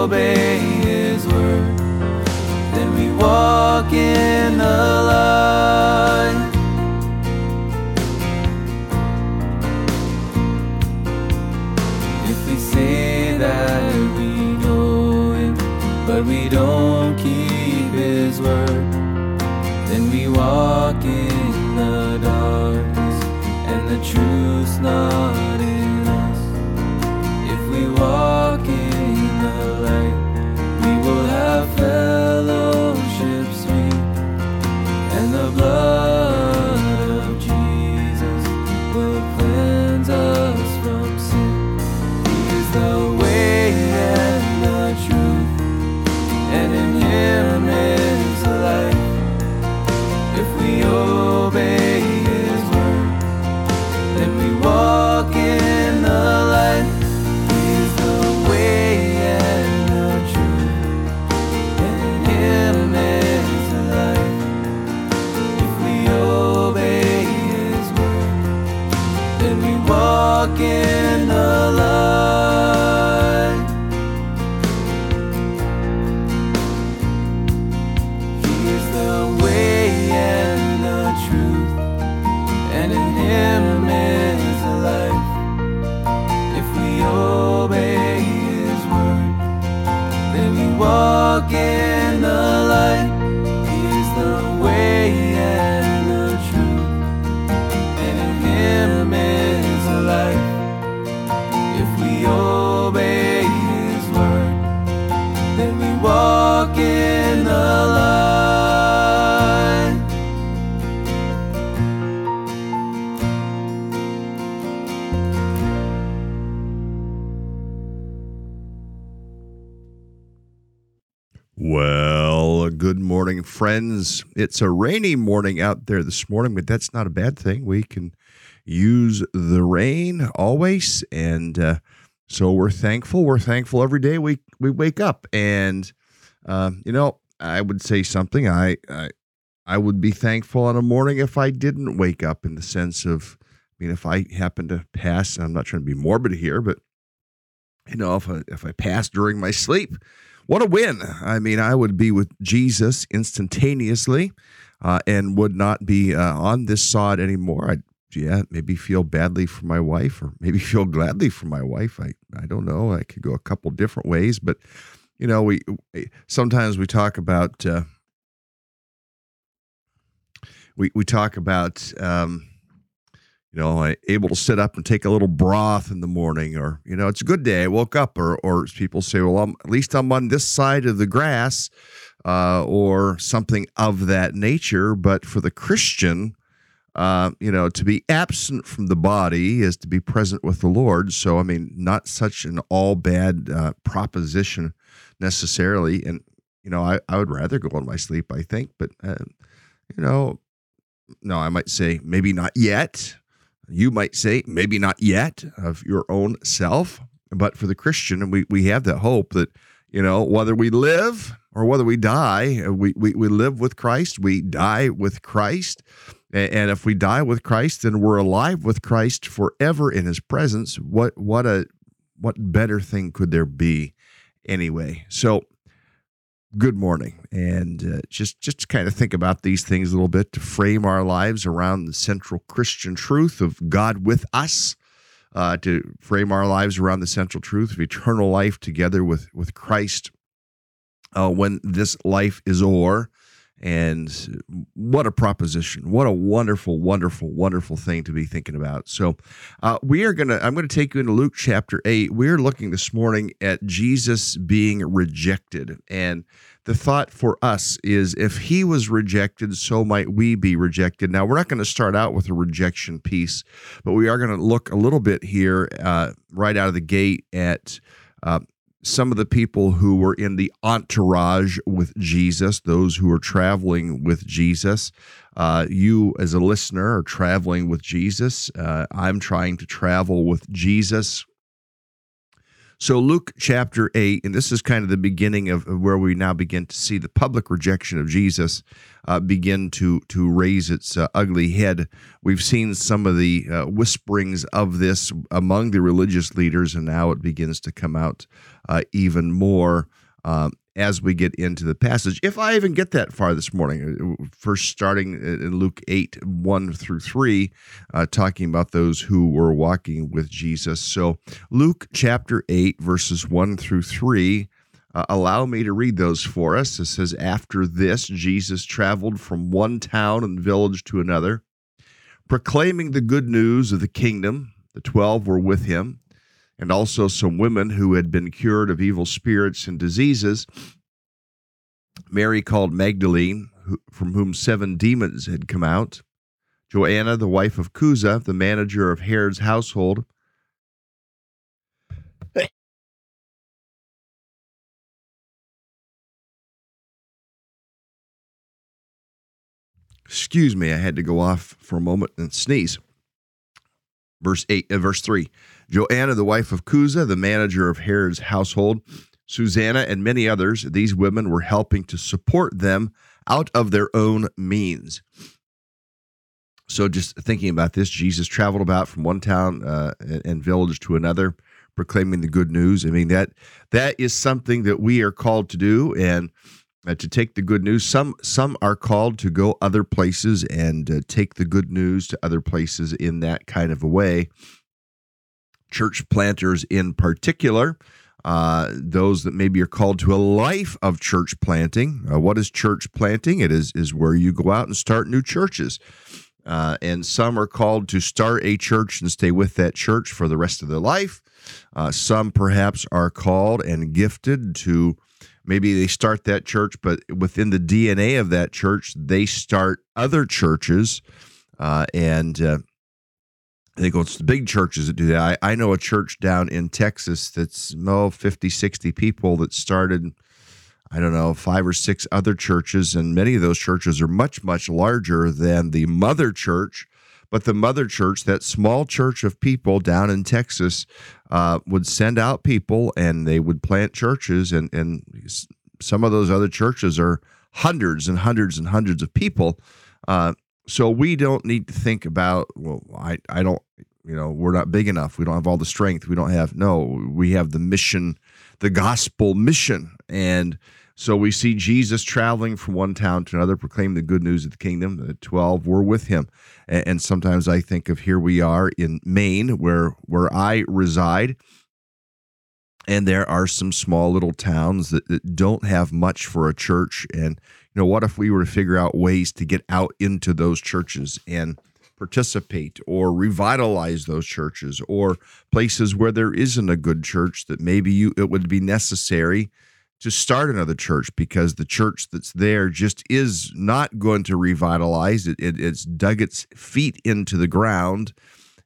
obey His word, then we walk walk friends. It's a rainy morning out there this morning, but that's not a bad thing. We can use the rain always, and uh, so we're thankful. We're thankful every day we we wake up, and uh, you know, I would say something. I, I I would be thankful on a morning if I didn't wake up, in the sense of, I mean, if I happen to pass. I'm not trying to be morbid here, but you know, if I, if I pass during my sleep, what a win. I mean, I would be with Jesus instantaneously uh, and would not be uh, on this sod anymore. I'd, yeah, maybe feel badly for my wife or maybe feel gladly for my wife. I, I don't know. I could go a couple different ways, but you know, we, sometimes we talk about, uh, we, we talk about, um, you know, able to sit up and take a little broth in the morning, or you know, it's a good day. I woke up, or or people say, well, I'm, at least I'm on this side of the grass, uh, or something of that nature. But for the Christian, uh, you know, to be absent from the body is to be present with the Lord. So, I mean, not such an all bad uh, proposition necessarily. And you know, I I would rather go in my sleep, I think, but uh, you know, no, I might say maybe not yet. You might say maybe not yet of your own self, but for the Christian, we we have that hope that you know whether we live or whether we die, we we, we live with Christ, we die with Christ, and if we die with Christ, then we're alive with Christ forever in His presence. What what a what better thing could there be, anyway? So good morning. And uh, just just kind of think about these things a little bit to frame our lives around the central christian truth of god with us uh, to frame our lives around the central truth of eternal life together with with christ. Uh, when this life is o'er And what a proposition. What a wonderful, wonderful, wonderful thing to be thinking about. So, uh, we are going to, I'm going to take you into Luke chapter 8. We're looking this morning at Jesus being rejected. And the thought for us is if he was rejected, so might we be rejected. Now, we're not going to start out with a rejection piece, but we are going to look a little bit here uh, right out of the gate at. Uh, some of the people who were in the entourage with Jesus, those who are traveling with Jesus. Uh, you, as a listener, are traveling with Jesus. Uh, I'm trying to travel with Jesus. So, Luke chapter 8, and this is kind of the beginning of, where we now begin to see the public rejection of Jesus uh, begin to, to raise its uh, ugly head. We've seen some of the uh, whisperings of this among the religious leaders, and now it begins to come out uh, even more. As we get into the passage. If I even get that far this morning, uh, first starting in Luke 8, 1 through 3, uh, talking about those who were walking with Jesus. So, Luke chapter 8, verses 1 through 3. Uh, allow me to read those for us. It says, After this, Jesus traveled from one town and village to another, proclaiming the good news of the kingdom. The twelve were with him and also some women who had been cured of evil spirits and diseases. Mary called Magdalene, from whom seven demons had come out. Joanna, the wife of Chuza, the manager of Herod's household. Excuse me, I had to go off for a moment and sneeze. Verse 8 uh, verse 3. Joanna, the wife of Chuza, the manager of Herod's household, Susanna, and many others, these women were helping to support them out of their own means. So, just thinking about this, Jesus traveled about from one town uh, and village to another, proclaiming the good news. I mean that that is something that we are called to do, and uh, to take the good news. Some some are called to go other places and uh, take the good news to other places in that kind of a way church planters in particular. Uh, those that maybe are called to a life of church planting. Uh, what is church planting? It is is where you go out and start new churches. Uh, and some are called to start a church and stay with that church for the rest of their life. Uh, some perhaps are called and gifted to maybe they start that church, but within the DNA of that church, they start other churches. Uh, and uh, I think it's the big churches that do that. I, I know a church down in Texas that's oh, 50, 60 people that started, I don't know, five or six other churches. And many of those churches are much, much larger than the mother church. But the mother church, that small church of people down in Texas, uh, would send out people and they would plant churches. And, and some of those other churches are hundreds and hundreds and hundreds of people. Uh, so we don't need to think about, well, I, I don't, you know, we're not big enough. We don't have all the strength. We don't have, no, we have the mission, the gospel mission. And so we see Jesus traveling from one town to another, proclaiming the good news of the kingdom. The 12 were with him. And, sometimes I think of here we are in Maine, where, where I reside and there are some small little towns that, that, don't have much for a church and you know, what if we were to figure out ways to get out into those churches and participate or revitalize those churches or places where there isn't a good church that maybe you it would be necessary to start another church because the church that's there just is not going to revitalize it, it it's dug its feet into the ground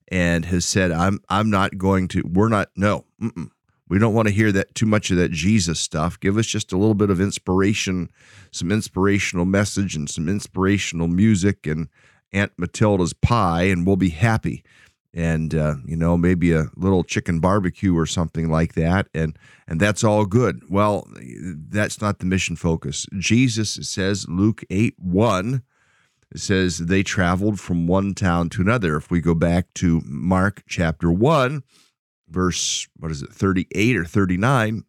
and has said i'm i'm not going to we're not no mm-mm. We don't want to hear that too much of that Jesus stuff. Give us just a little bit of inspiration, some inspirational message and some inspirational music and Aunt Matilda's pie, and we'll be happy. And uh, you know, maybe a little chicken barbecue or something like that, and and that's all good. Well, that's not the mission focus. Jesus says, Luke eight one, says they traveled from one town to another. If we go back to Mark chapter one verse, what is it, 38 or 39,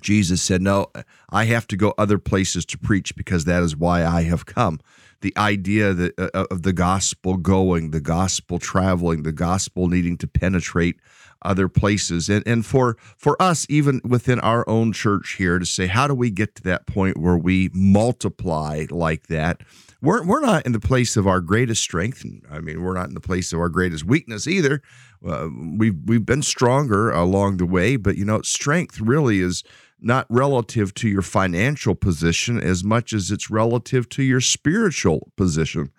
Jesus said, No, I have to go other places to preach because that is why I have come. The idea that uh, of the gospel going, the gospel traveling, the gospel needing to penetrate other places, and and for for us even within our own church here to say, how do we get to that point where we multiply like that? We're we're not in the place of our greatest strength. I mean, we're not in the place of our greatest weakness either. Uh, we've we've been stronger along the way, but you know, strength really is not relative to your financial position as much as it's relative to your spiritual position.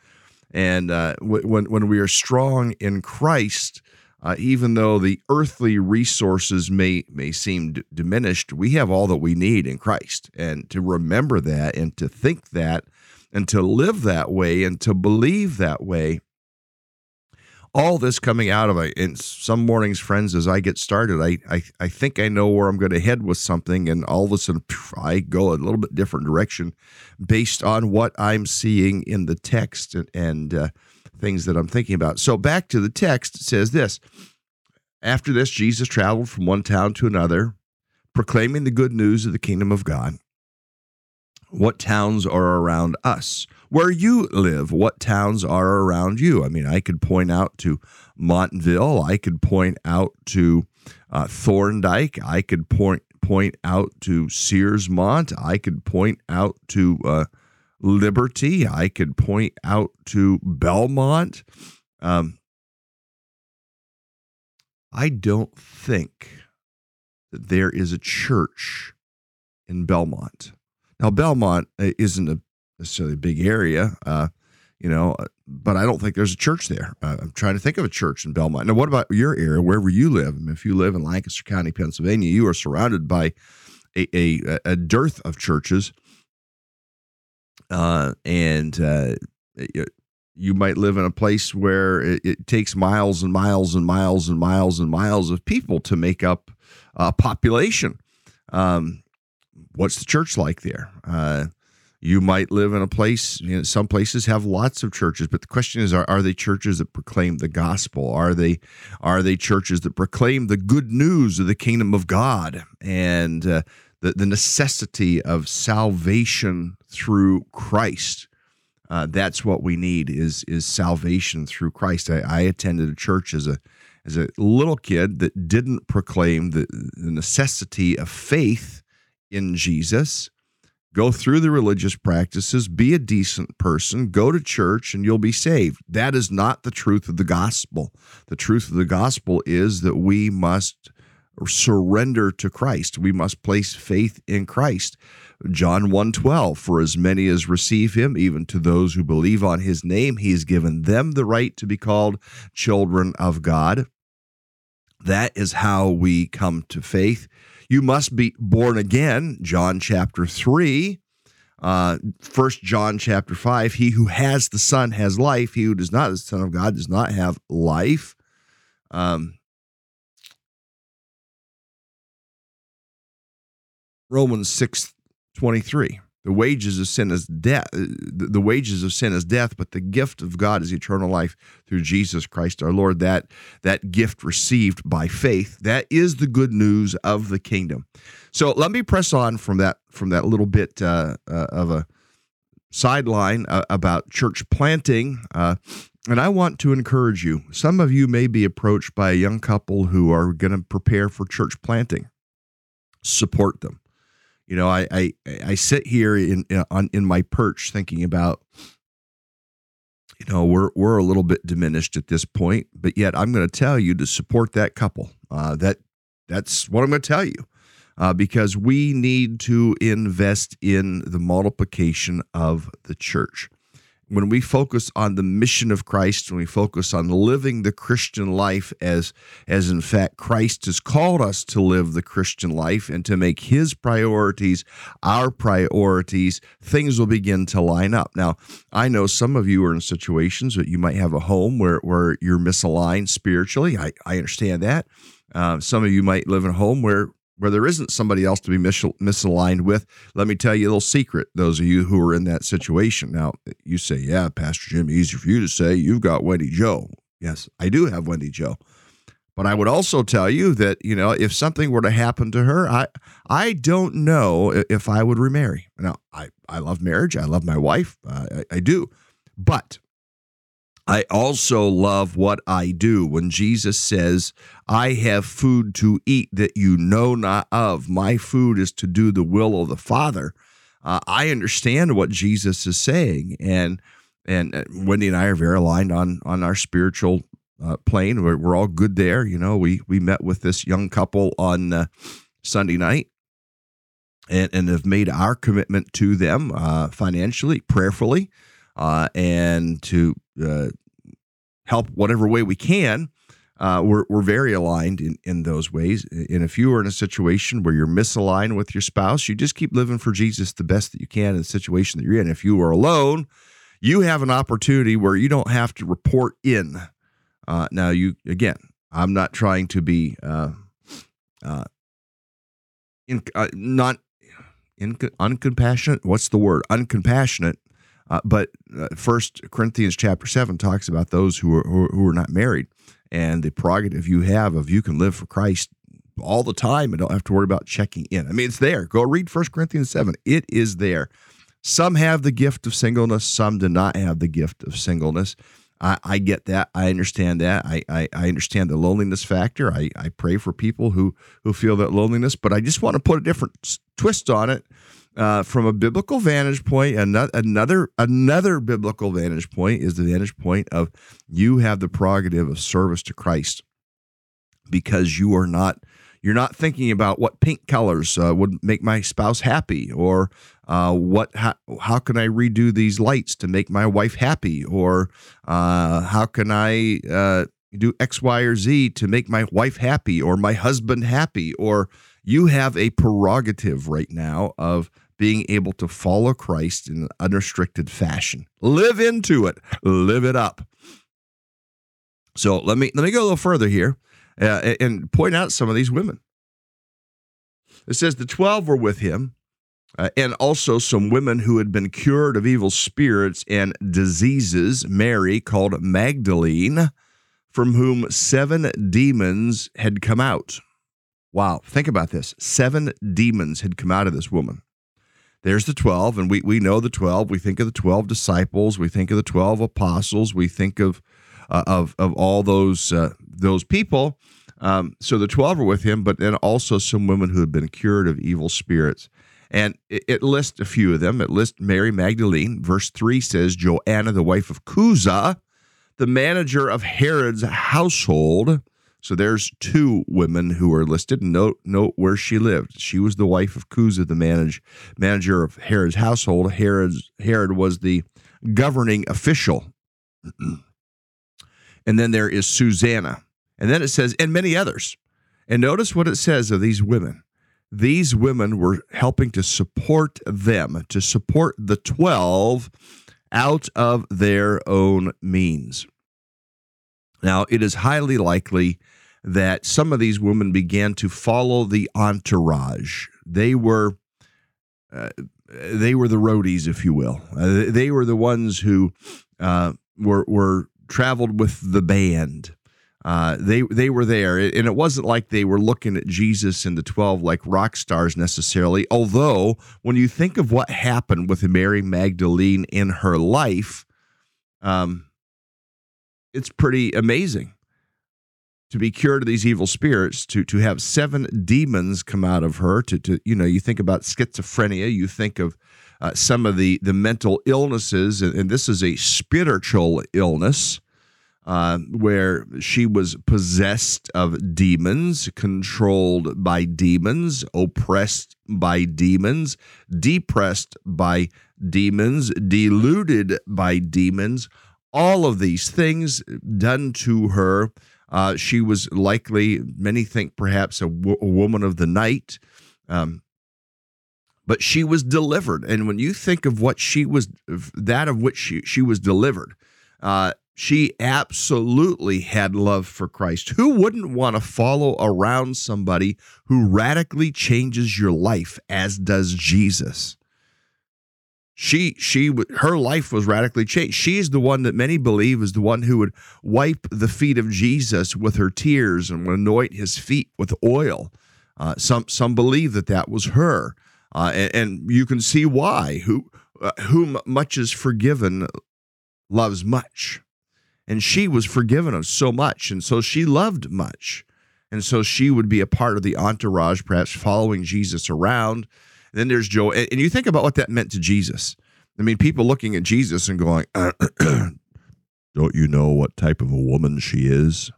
And uh, when when we are strong in Christ, uh, even though the earthly resources may may seem d- diminished, we have all that we need in Christ. And to remember that, and to think that, and to live that way, and to believe that way all this coming out of it. And some mornings, friends, as I get started, I, I, I think I know where I'm going to head with something, and all of a sudden I go a little bit different direction based on what I'm seeing in the text and, and uh, things that I'm thinking about. So back to the text, it says this. After this, Jesus traveled from one town to another, proclaiming the good news of the kingdom of God. What towns are around us? Where you live, what towns are around you. I mean, I could point out to Montville, I could point out to uh, Thorndike, I could point point out to Searsmont, I could point out to uh, Liberty, I could point out to Belmont. Um, I don't think that there is a church in Belmont. Now, Belmont uh, isn't a necessarily a big area, uh, you know, uh, but I don't think there's a church there. Uh, I'm trying to think of a church in Belmont. Now, what about your area, wherever you live? I mean, if you live in Lancaster County, Pennsylvania, you are surrounded by a, a, a dearth of churches. Uh, and uh, you might live in a place where it, it, takes miles and miles and miles and miles and miles of people to make up a population. Um, what's the church like there? You might live in a place, you know, some places have lots of churches, but the question is are, are they churches that proclaim the gospel? Are they are they churches that proclaim the good news of the kingdom of God and uh, the, the necessity of salvation through Christ? Uh, that's what we need is is salvation through Christ. I, I attended a church as a as a little kid that didn't proclaim the, the necessity of faith in Jesus go through the religious practices, be a decent person, go to church, and you'll be saved. That is not the truth of the gospel. The truth of the gospel is that we must surrender to Christ. We must place faith in Christ. John 1:12 For as many as receive him even to those who believe on his name he has given them the right to be called children of God. That is how we come to faith. You must be born again, John chapter 3. Uh, First John chapter 5 He who has the Son has life. He who does not, the Son of God, does not have life. Um, Romans 6 23. The wages of sin is death. The wages of sin is death, but the gift of God is eternal life through Jesus Christ our Lord. That that gift received by faith, that is the good news of the kingdom. So let me press on from that from that little bit uh, uh, of a sideline uh, about church planting. Uh, and I want to encourage you. Some of you may be approached by a young couple who are going to prepare for church planting. Support them you know, I I, I sit here in on in my perch thinking about you know we're we're a little bit diminished at this point, but yet I'm going to tell you to support that couple. Uh, that that's what I'm going to tell you. Uh, because we need to invest in the multiplication of the church when we focus on the mission of Christ, when we focus on living the Christian life as, as in fact Christ has called us to live the Christian life and to make his priorities our priorities, things will begin to line up. Now, I know some of you are in situations that you might have a home where, where you're misaligned spiritually. I, I understand that. Uh, some of you might live in a home where where there isn't somebody else to be mis- misaligned with, let me tell you a little secret. Those of you who are in that situation. Now, you say, yeah, Pastor Jim, easy for you to say. You've got Wendy Joe. Yes, I do have Wendy Joe. But I would also tell you that, you know, if something were to happen to her, I I don't know if I would remarry. Now, I, I love marriage. I love my wife. Uh, I, I do. But I also love what I do when Jesus says, I have food to eat that you know not of. My food is to do the will of the Father. Uh, I understand what Jesus is saying. And and uh, Wendy and I are very aligned on on our spiritual uh, plane. We're, we're all good there. You know, we we met with this young couple on uh, Sunday night, and and have made our commitment to them uh, financially, prayerfully, uh, and to uh, help whatever way we can. Uh, we're, we're very aligned in, in those ways. And if you are in a situation where you're misaligned with your spouse, you just keep living for Jesus the best that you can in the situation that you're in. If you are alone, you have an opportunity where you don't have to report in. Uh, now, you again, I'm not trying to be uh, uh, in, uh, not in, uncompassionate. What's the word? Uncompassionate uh, but uh, First Corinthians chapter seven talks about those who are who are not married and the prerogative you have of you can live for Christ all the time and don't have to worry about checking in. I mean, it's there. Go read First Corinthians seven. It is there. Some have the gift of singleness. Some do not have the gift of singleness. I, I get that. I understand that. I, I, I, understand the loneliness factor. I, I pray for people who who feel that loneliness, but I just want to put a different twist on it uh, from a biblical vantage point, another, another biblical vantage point is the vantage point of you have the prerogative of service to Christ because you are not you're not thinking about what pink colors uh, would make my spouse happy or uh, what how, how can I redo these lights to make my wife happy or uh, how can I uh, do X, Y, or Z to make my wife happy or my husband happy or you have a prerogative right now of being able to follow Christ in an unrestricted fashion. Live into it, live it up. So let me let me go a little further here uh, and point out some of these women. It says the 12 were with him, uh, and also some women who had been cured of evil spirits and diseases. Mary, called Magdalene, from whom seven demons had come out. Wow, think about this. Seven demons had come out of this woman. There's the 12, and we, we know the 12. We think of the 12 disciples. We think of the 12 apostles. We think of uh, of, of all those uh, those people. Um, so the 12 are with him, but then also some women who had been cured of evil spirits. And it, it lists a few of them. It lists Mary Magdalene. Verse 3 says Joanna, the wife of Chuza, the manager of Herod's household, so there's two women who are listed. Note note where she lived. She was the wife of Chuza, the manage, manager of Herod's household. Herod's, Herod was the governing official. and then there is Susanna. And then it says, and many others. And notice what it says of these women. These women were helping to support them, to support the 12 out of their own means. Now, it is highly likely that some of these women began to follow the entourage. They were uh, they were the roadies, if you will. Uh, they were the ones who uh, were were traveled with the band. Uh, they they were there, and it wasn't like they were looking at Jesus and the twelve like rock stars necessarily. Although, when you think of what happened with Mary Magdalene in her life, um, it's pretty amazing to be cured of these evil spirits, to to have seven demons come out of her, to to you know, you think about schizophrenia, you think of uh, some of the the mental illnesses, and, and this is a spiritual illness. Uh, where she was possessed of demons, controlled by demons, oppressed by demons, depressed by demons, deluded by demons. All of these things done to her uh, she was likely, many think perhaps a, w- a woman of the night. Um, but she was delivered. And when you think of what she was, that of which she, she was delivered, uh, she absolutely had love for Christ. Who wouldn't want to follow around somebody who radically changes your life, as does Jesus? She she her life was radically changed she's the one that many believe is the one who would wipe the feet of jesus with her tears and would anoint his feet with oil uh, some some believe that that was her uh, and, and, you can see why who uh, whom much is forgiven loves much. And she was forgiven of so much. And so she loved much. And so she would be a part of the entourage, perhaps following Jesus around. And then there's Joe. And you think about what that meant to Jesus. I mean, people looking at Jesus and going, Don't you know what type of a woman she is?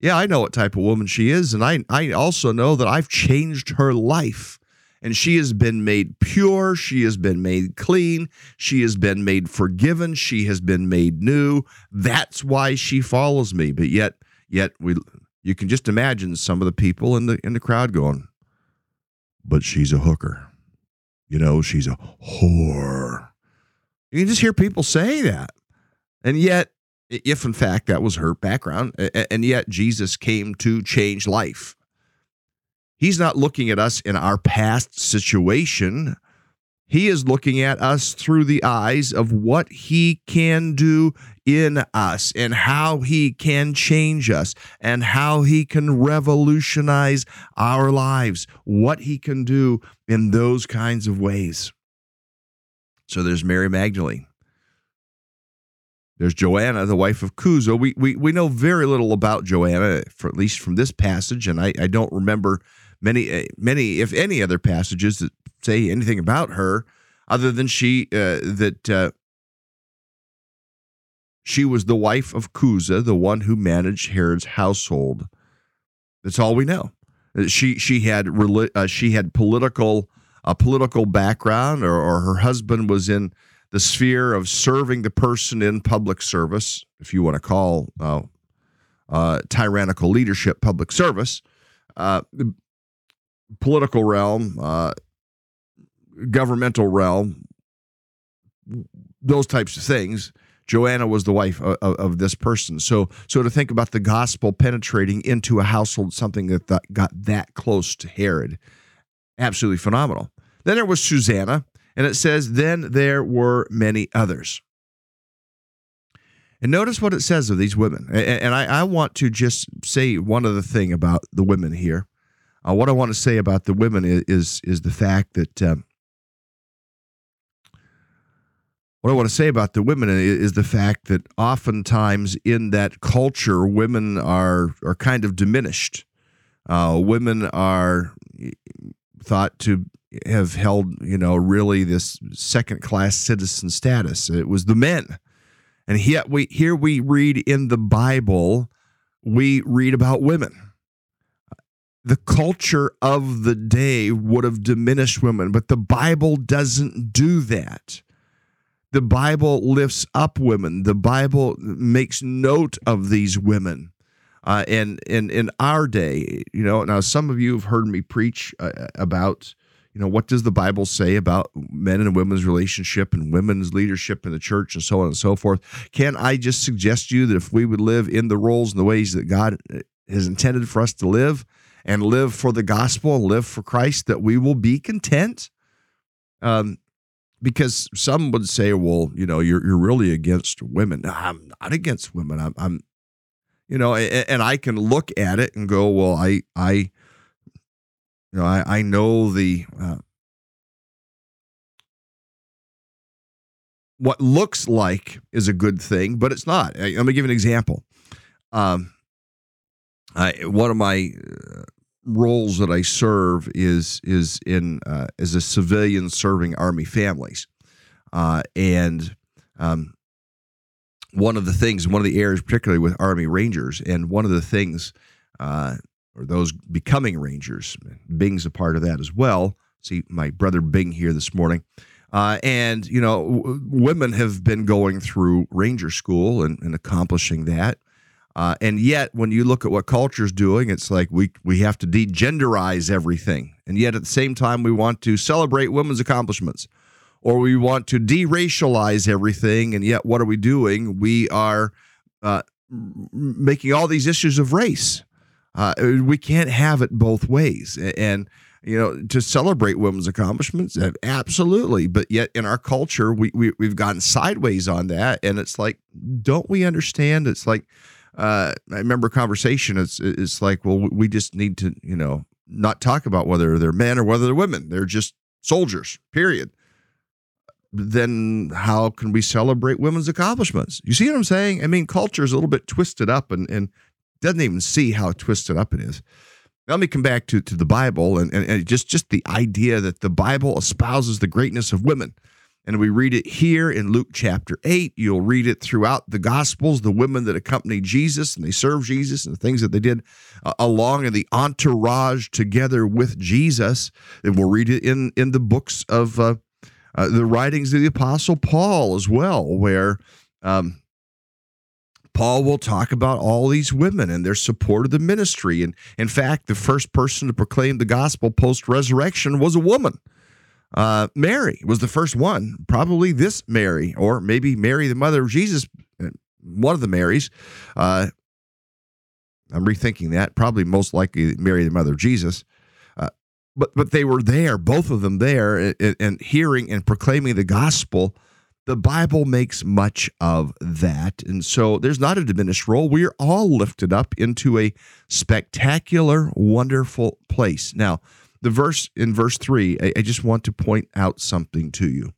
Yeah, I know what type of woman she is. And I, I also know that I've changed her life. And she has been made pure. She has been made clean. She has been made forgiven. She has been made new. That's why she follows me. But yet, yet we you can just imagine some of the people in the in the crowd going, but she's a hooker. You know, she's a whore. You can just hear people say that. And yet, if in fact that was her background, and yet Jesus came to change life. He's not looking at us in our past situation. He is looking at us through the eyes of what he can do in us and how he can change us and how he can revolutionize our lives, what he can do in those kinds of ways. So there's Mary Magdalene. There's Joanna, the wife of Chuza. We, we, we know very little about Joanna, for at least from this passage, and I, I don't remember many, eh, many, if any, other passages that say anything about her, other than she uh, that uh, she was the wife of Chuza, the one who managed Herod's household. That's all we know. Uh, she she had uh, she had political a political background, or, or her husband was in the sphere of serving the person in public service, if you want to call uh, uh, tyrannical leadership public service. Uh, political realm, uh, governmental realm, those types of things. Joanna was the wife of, of, this person. So, so to think about the gospel penetrating into a household, something that, that got that close to Herod, absolutely phenomenal. Then there was Susanna, and it says, then there were many others. And notice what it says of these women. And I, I want to just say one other thing about the women here. Uh, what I want to say about the women is is, is the fact that um, what I want to say about the women is the fact that oftentimes in that culture, women are are kind of diminished. Uh, women are thought to have held, you know, really this second class citizen status. It was the men, and yet we here we read in the Bible, we read about women the culture of the day would have diminished women, but the Bible doesn't do that. The Bible lifts up women. The Bible makes note of these women. Uh, and in in our day, you know, now some of you have heard me preach uh, about, you know, what does the Bible say about men and women's relationship and women's leadership in the church and so on and so forth. Can I just suggest you that if we would live in the roles and the ways that God has intended for us to live, and live for the gospel and live for Christ, that we will be content. Um, because some would say, well, you know, you're you're really against women. No, I'm not against women. I'm, I'm you know, and, and, I can look at it and go, well, I, I, you know, I, I know the uh, what looks like is a good thing, but it's not. Let me give an example. Um, I, one of my uh, roles that I serve is is in uh, as a civilian serving Army families, uh, and um, one of the things, one of the areas, particularly with Army Rangers, and one of the things, uh, or those becoming Rangers, Bing's a part of that as well. See my brother Bing here this morning. Uh, and you know, w- women have been going through Ranger School and, and accomplishing that. Uh, and yet, when you look at what culture's doing, it's like we we have to degenderize everything, and yet at the same time, we want to celebrate women's accomplishments, or we want to deracialize everything, and yet what are we doing? We are uh, making all these issues of race. Uh, we can't have it both ways, and you know to celebrate women's accomplishments absolutely. But yet in our culture we, we we've gotten sideways on that. And it's like don't we understand? It's like uh, I remember conversation. It's it's like, well, we just need to, you know, not talk about whether they're men or whether they're women. They're just soldiers. Period. then how can we celebrate women's accomplishments? You see what I'm saying? I mean, culture is a little bit twisted up and, and doesn't even see how twisted up it is. Let me come back to, to the Bible and, and, and just, just the idea that the Bible espouses the greatness of women. And we read it here in Luke chapter 8. You'll read it throughout the Gospels, the women that accompanied Jesus and they served Jesus and the things that they did uh, along in the entourage together with Jesus. And we'll read it in, in the books of uh, uh, the writings of the Apostle Paul as well, where um, Paul will talk about all these women and their support of the ministry. And in fact, the first person to proclaim the gospel post resurrection was a woman. Uh, Mary was the first one, probably this Mary, or maybe Mary, the mother of Jesus, uh, one of the Marys. Uh, I'm rethinking that. Probably most likely Mary, the mother of Jesus. Uh, but but they were there, both of them there, and, and hearing and proclaiming the gospel. The Bible makes much of that. And so there's not a diminished role. We are all lifted up into a spectacular, wonderful place. Now, the verse in verse 3, I, I just want to point out something to you.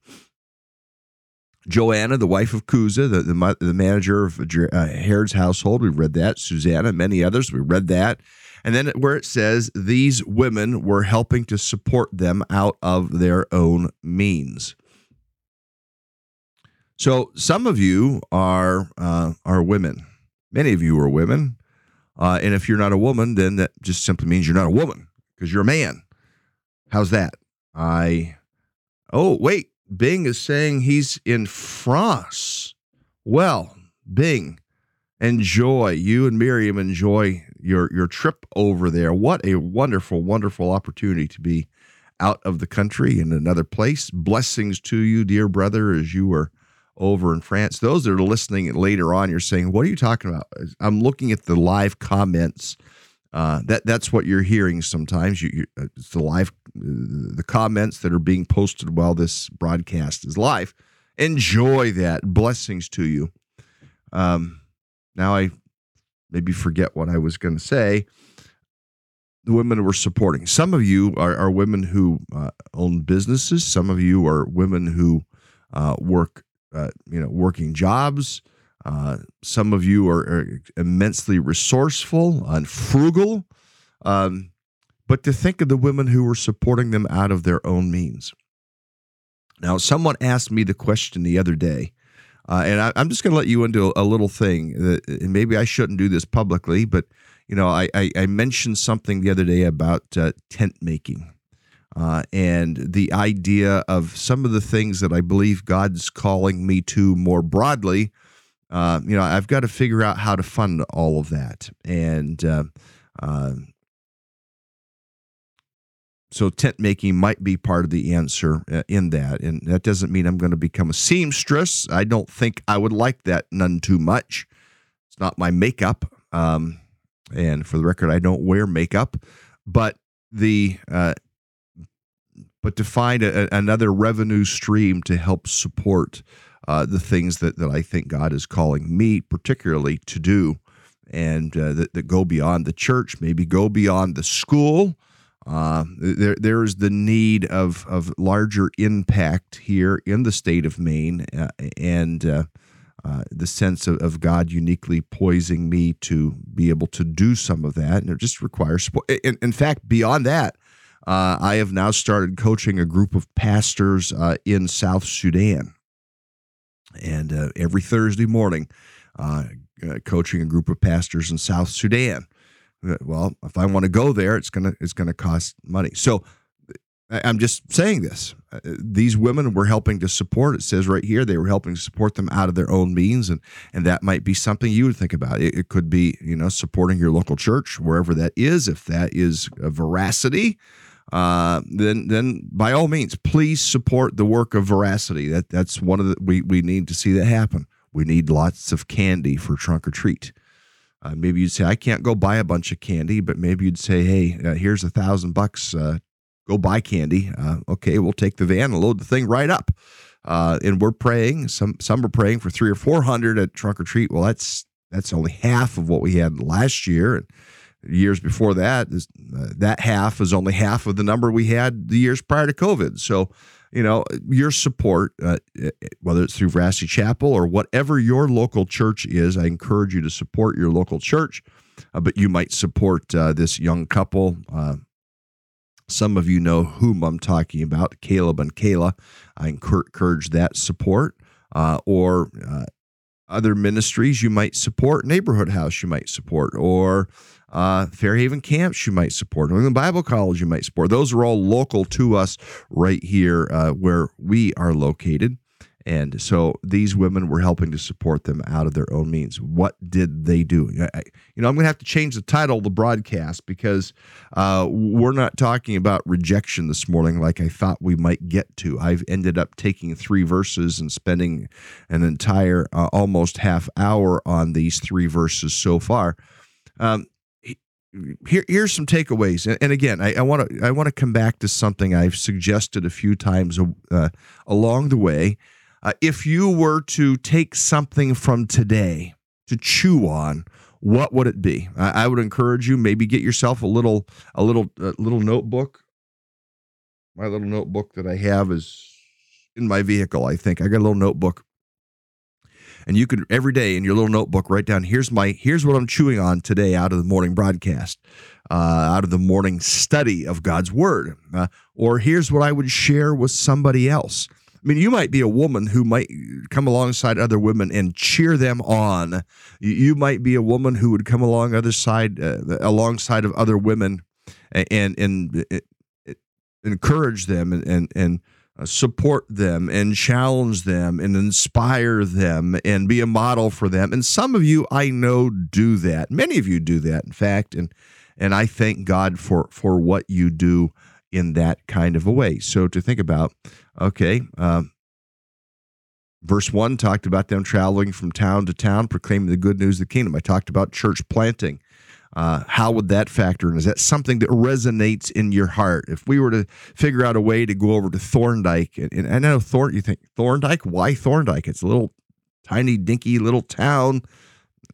Joanna, the wife of Chuza, the, the, the manager of uh, Herod's household, we read that. Susanna, many others, we read that. And then where it says these women were helping to support them out of their own means. So some of you are uh, are women. Many of you are women. Uh, and if you're not a woman, then that just simply means you're not a woman because you're a man. How's that? I. Oh, wait. Bing is saying he's in France. Well, Bing, enjoy. You and Miriam enjoy your, your trip over there. What a wonderful, wonderful opportunity to be out of the country in another place. Blessings to you, dear brother, as you were over in France. Those that are listening later on, you're saying, What are you talking about? I'm looking at the live comments uh, that that's what you're hearing sometimes. You, you, uh, it's the live, uh, the comments that are being posted while this broadcast is live. Enjoy that. Blessings to you. Um, now I maybe forget what I was going to say. The women we're supporting. Some of you are, are women who uh, own businesses. Some of you are women who uh, work, you know, working jobs. Uh, some of you are, are, immensely resourceful and frugal. Um, but to think of the women who were supporting them out of their own means. Now, someone asked me the question the other day, uh, and I, am just going to let you into a, a little thing. That, and maybe I shouldn't do this publicly, but you know, I, I, I mentioned something the other day about uh, tent making. Uh, and the idea of some of the things that I believe God's calling me to more broadly uh, you know, I've got to figure out how to fund all of that. And uh, uh, so tent making might be part of the answer uh, in that. And that doesn't mean I'm going to become a seamstress. I don't think I would like that none too much. It's not my makeup. Um, and for the record, I don't wear makeup. But the uh, but to find a, another revenue stream to help support uh, the things that, that I think God is calling me particularly to do and uh, that, that go beyond the church, maybe go beyond the school. Uh, there, there is the need of, of larger impact here in the state of Maine uh, and uh, uh, the sense of, of God uniquely poising me to be able to do some of that. And it just requires support. In, in fact, beyond that, uh, I have now started coaching a group of pastors uh, in South Sudan. And uh, every Thursday morning, uh, uh, coaching a group of pastors in South Sudan. Uh, well, if I want to go there, it's gonna it's gonna cost money. So I'm just saying this. These women were helping to support. It says right here they were helping to support them out of their own means, and and that might be something you would think about. It, it could be you know supporting your local church wherever that is, if that is a veracity uh, then then by all means, please support the work of Veracity. That that's one of the we we need to see that happen. We need lots of candy for trunk or treat. Uh, maybe you'd say I can't go buy a bunch of candy, but maybe you'd say, hey, uh, here's a thousand bucks. Uh, go buy candy. Uh, okay, we'll take the van and load the thing right up. Uh, and we're praying. Some some are praying for three or four hundred at trunk or treat. Well, that's that's only half of what we had last year. And years before that, uh, that half is only half of the number we had the years prior to COVID. So you know, your support, uh, whether it's through Veracity Chapel or whatever your local church is, I encourage you to support your local church. Uh, but you might support uh, this young couple. Uh, some of you know whom I'm talking about, Caleb and Kayla. I encourage that support. Uh, or other ministries you might support, neighborhood house you might support, or uh, Fairhaven camps you might support, New Bible College you might support. Those are all local to us right here uh, where we are located. And so these women were helping to support them out of their own means. What did they do? I, you know, I'm going to have to change the title of the broadcast because uh, we're not talking about rejection this morning like I thought we might get to. I've ended up taking three verses and spending an entire uh, almost half hour on these three verses so far. Um, here, here's some takeaways, and, and again, I want to I want to come back to something I've suggested a few times uh, along the way uh, if you were to take something from today to chew on, what would it be? I, I would encourage you maybe get yourself a little a little a little notebook. My little notebook that I have is in my vehicle. I think I got a little notebook, and you could every day in your little notebook write down here's my here's what I'm chewing on today out of the morning broadcast, uh, out of the morning study of God's word, uh, or here's what I would share with somebody else. I mean, you might be a woman who might come alongside other women and cheer them on. You might be a woman who would come along other side uh, alongside of other women and and, and uh, encourage them and and, and uh, support them and challenge them and inspire them and be a model for them. And some of you I know do that. Many of you do that, in fact, and and I thank God for for what you do in that kind of a way. So to think about, okay, um, verse one talked about them traveling from town to town, proclaiming the good news of the kingdom. I talked about church planting. Uh, how would that factor in? Is that something that resonates in your heart? If we were to figure out a way to go over to Thorndike, and, and I know Thorn, you think Thorndike? Why Thorndike? It's a little tiny, dinky little town.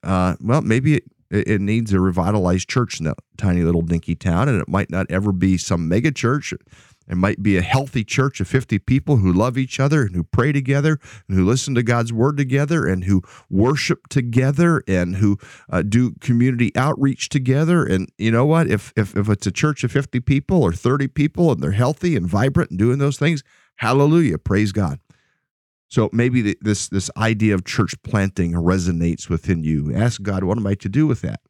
Uh, well, maybe it, it needs a revitalized church in that tiny little dinky town, and it might not ever be some mega church. It might be a healthy church of 50 people who love each other and who pray together and who listen to God's word together and who worship together and who uh, do community outreach together. And you know what? If, if, if it's a church of 50 people or 30 people and they're healthy and vibrant and doing those things, hallelujah, praise God. So maybe the, this this idea of church planting resonates within you. Ask God, what am I to do with that?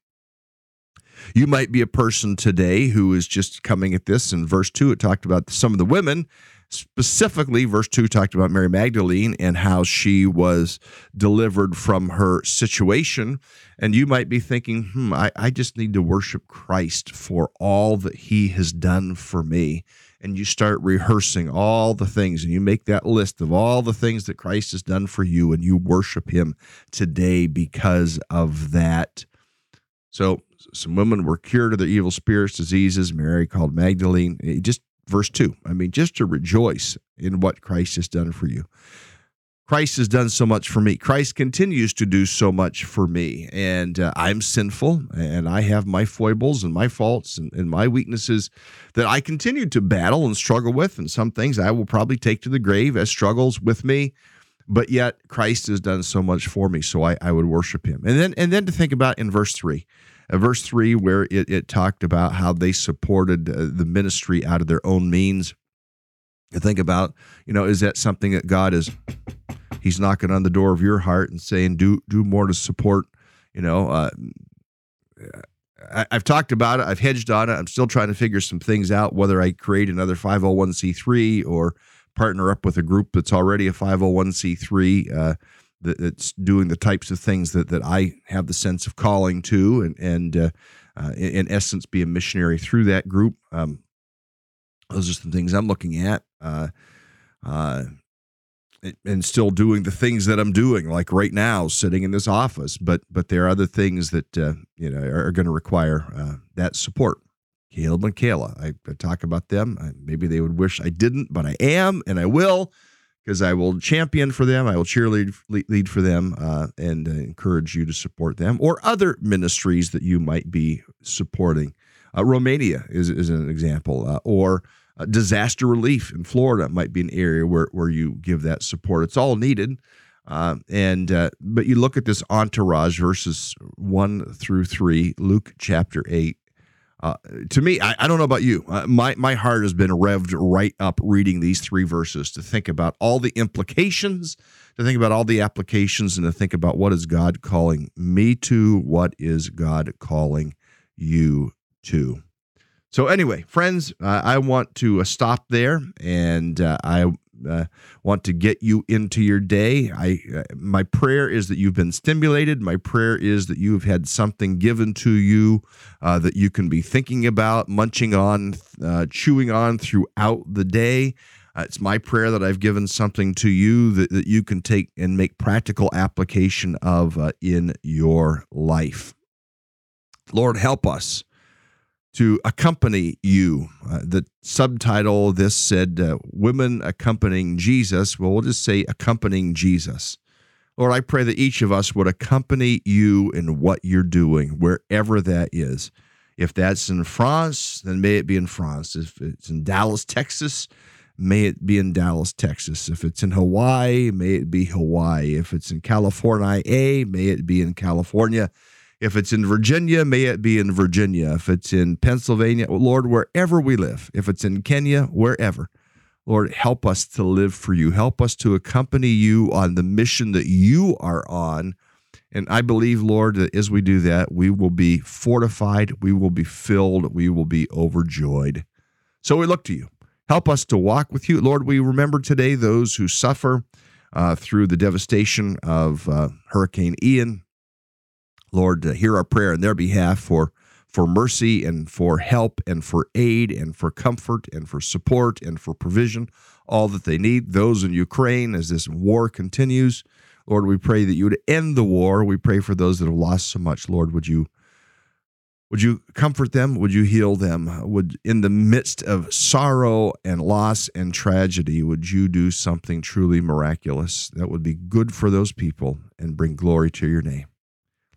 You might be a person today who is just coming at this. In verse 2, it talked about some of the women. Specifically, verse 2 talked about Mary Magdalene and how she was delivered from her situation. And you might be thinking, hmm, I, I just need to worship Christ for all that he has done for me and you start rehearsing all the things and you make that list of all the things that Christ has done for you and you worship him today because of that. So some women were cured of their evil spirits, diseases. Mary called Magdalene. Eh, just verse 2. I mean, just to rejoice in what Christ has done for you. Christ has done so much for me. Christ continues to do so much for me. And uh, I'm sinful and I have my foibles and my faults and, and, my weaknesses that I continue to battle and struggle with. And some things I will probably take to the grave as struggles with me. But yet Christ has done so much for me. So I, I would worship him. And then and then to think about in verse three, uh, verse three, where it, it talked about how they supported uh, the ministry out of their own means. To think about, you know, is that something that God is he's knocking on the door of your heart and saying, "Do do more to support." You know, uh, I, have talked about it. I've hedged on it. I'm still trying to figure some things out. Whether I create another 501c3 or partner up with a group that's already a 501c3 uh, that, that's doing the types of things that that I have the sense of calling to, and and uh, uh, in, in, essence, be a missionary through that group. Um, those are some things I'm looking at. Uh, uh, and still doing the things that I'm doing, like right now, sitting in this office. But but there are other things that uh, you know are, are going to require uh, that support. Caleb and Kayla, I, I talk about them. I, maybe they would wish I didn't, but I am, and I will, because I will champion for them. I will cheerlead lead for them, uh, and uh, encourage you to support them or other ministries that you might be supporting. Uh, Romania is is an example, uh, or Uh, disaster relief in Florida might be an area where, where you give that support. It's all needed. Uh, and but you look at this entourage verses one through three, Luke chapter eight. Uh, to me, I, I, don't know about you. Uh, my my heart has been revved right up reading these three verses to think about all the implications, to think about all the applications, and to think about what is God calling me to, what is God calling you to. So anyway, friends, uh, I want to uh, stop there, and uh, I uh, want to get you into your day. I uh, my prayer is that you've been stimulated. My prayer is that you've had something given to you uh, that you can be thinking about, munching on, uh, chewing on throughout the day. Uh, it's my prayer that I've given something to you that, that you can take and make practical application of uh, in your life. Lord, help us to accompany you. Uh, the subtitle this said, uh, Women Accompanying Jesus. Well, we'll just say accompanying Jesus. Lord, I pray that each of us would accompany you in what you're doing, wherever that is. If that's in France, then may it be in France. If it's in Dallas, Texas, may it be in Dallas, Texas. If it's in Hawaii, may it be Hawaii. If it's in California, may it be in California. If it's in Virginia, may it be in Virginia. If it's in Pennsylvania, Lord, wherever we live, if it's in Kenya, wherever, Lord, help us to live for you. Help us to accompany you on the mission that you are on. And I believe, Lord, that as we do that, we will be fortified, we will be filled, we will be overjoyed. So we look to you. Help us to walk with you. Lord, we remember today those who suffer uh, through the devastation of uh, Hurricane Ian. Lord, hear our prayer in their behalf for for mercy and for help and for aid and for comfort and for support and for provision, all that they need. Those in Ukraine as this war continues, Lord, we pray that you would end the war. We pray for those that have lost so much. Lord, would you would you comfort them? Would you heal them? Would in the midst of sorrow and loss and tragedy, would you do something truly miraculous that would be good for those people and bring glory to your name?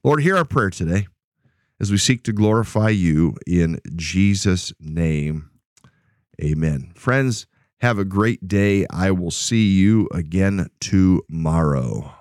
Lord, hear our prayer today as we seek to glorify you in Jesus' name. Amen. Friends, have a great day. I will see you again tomorrow.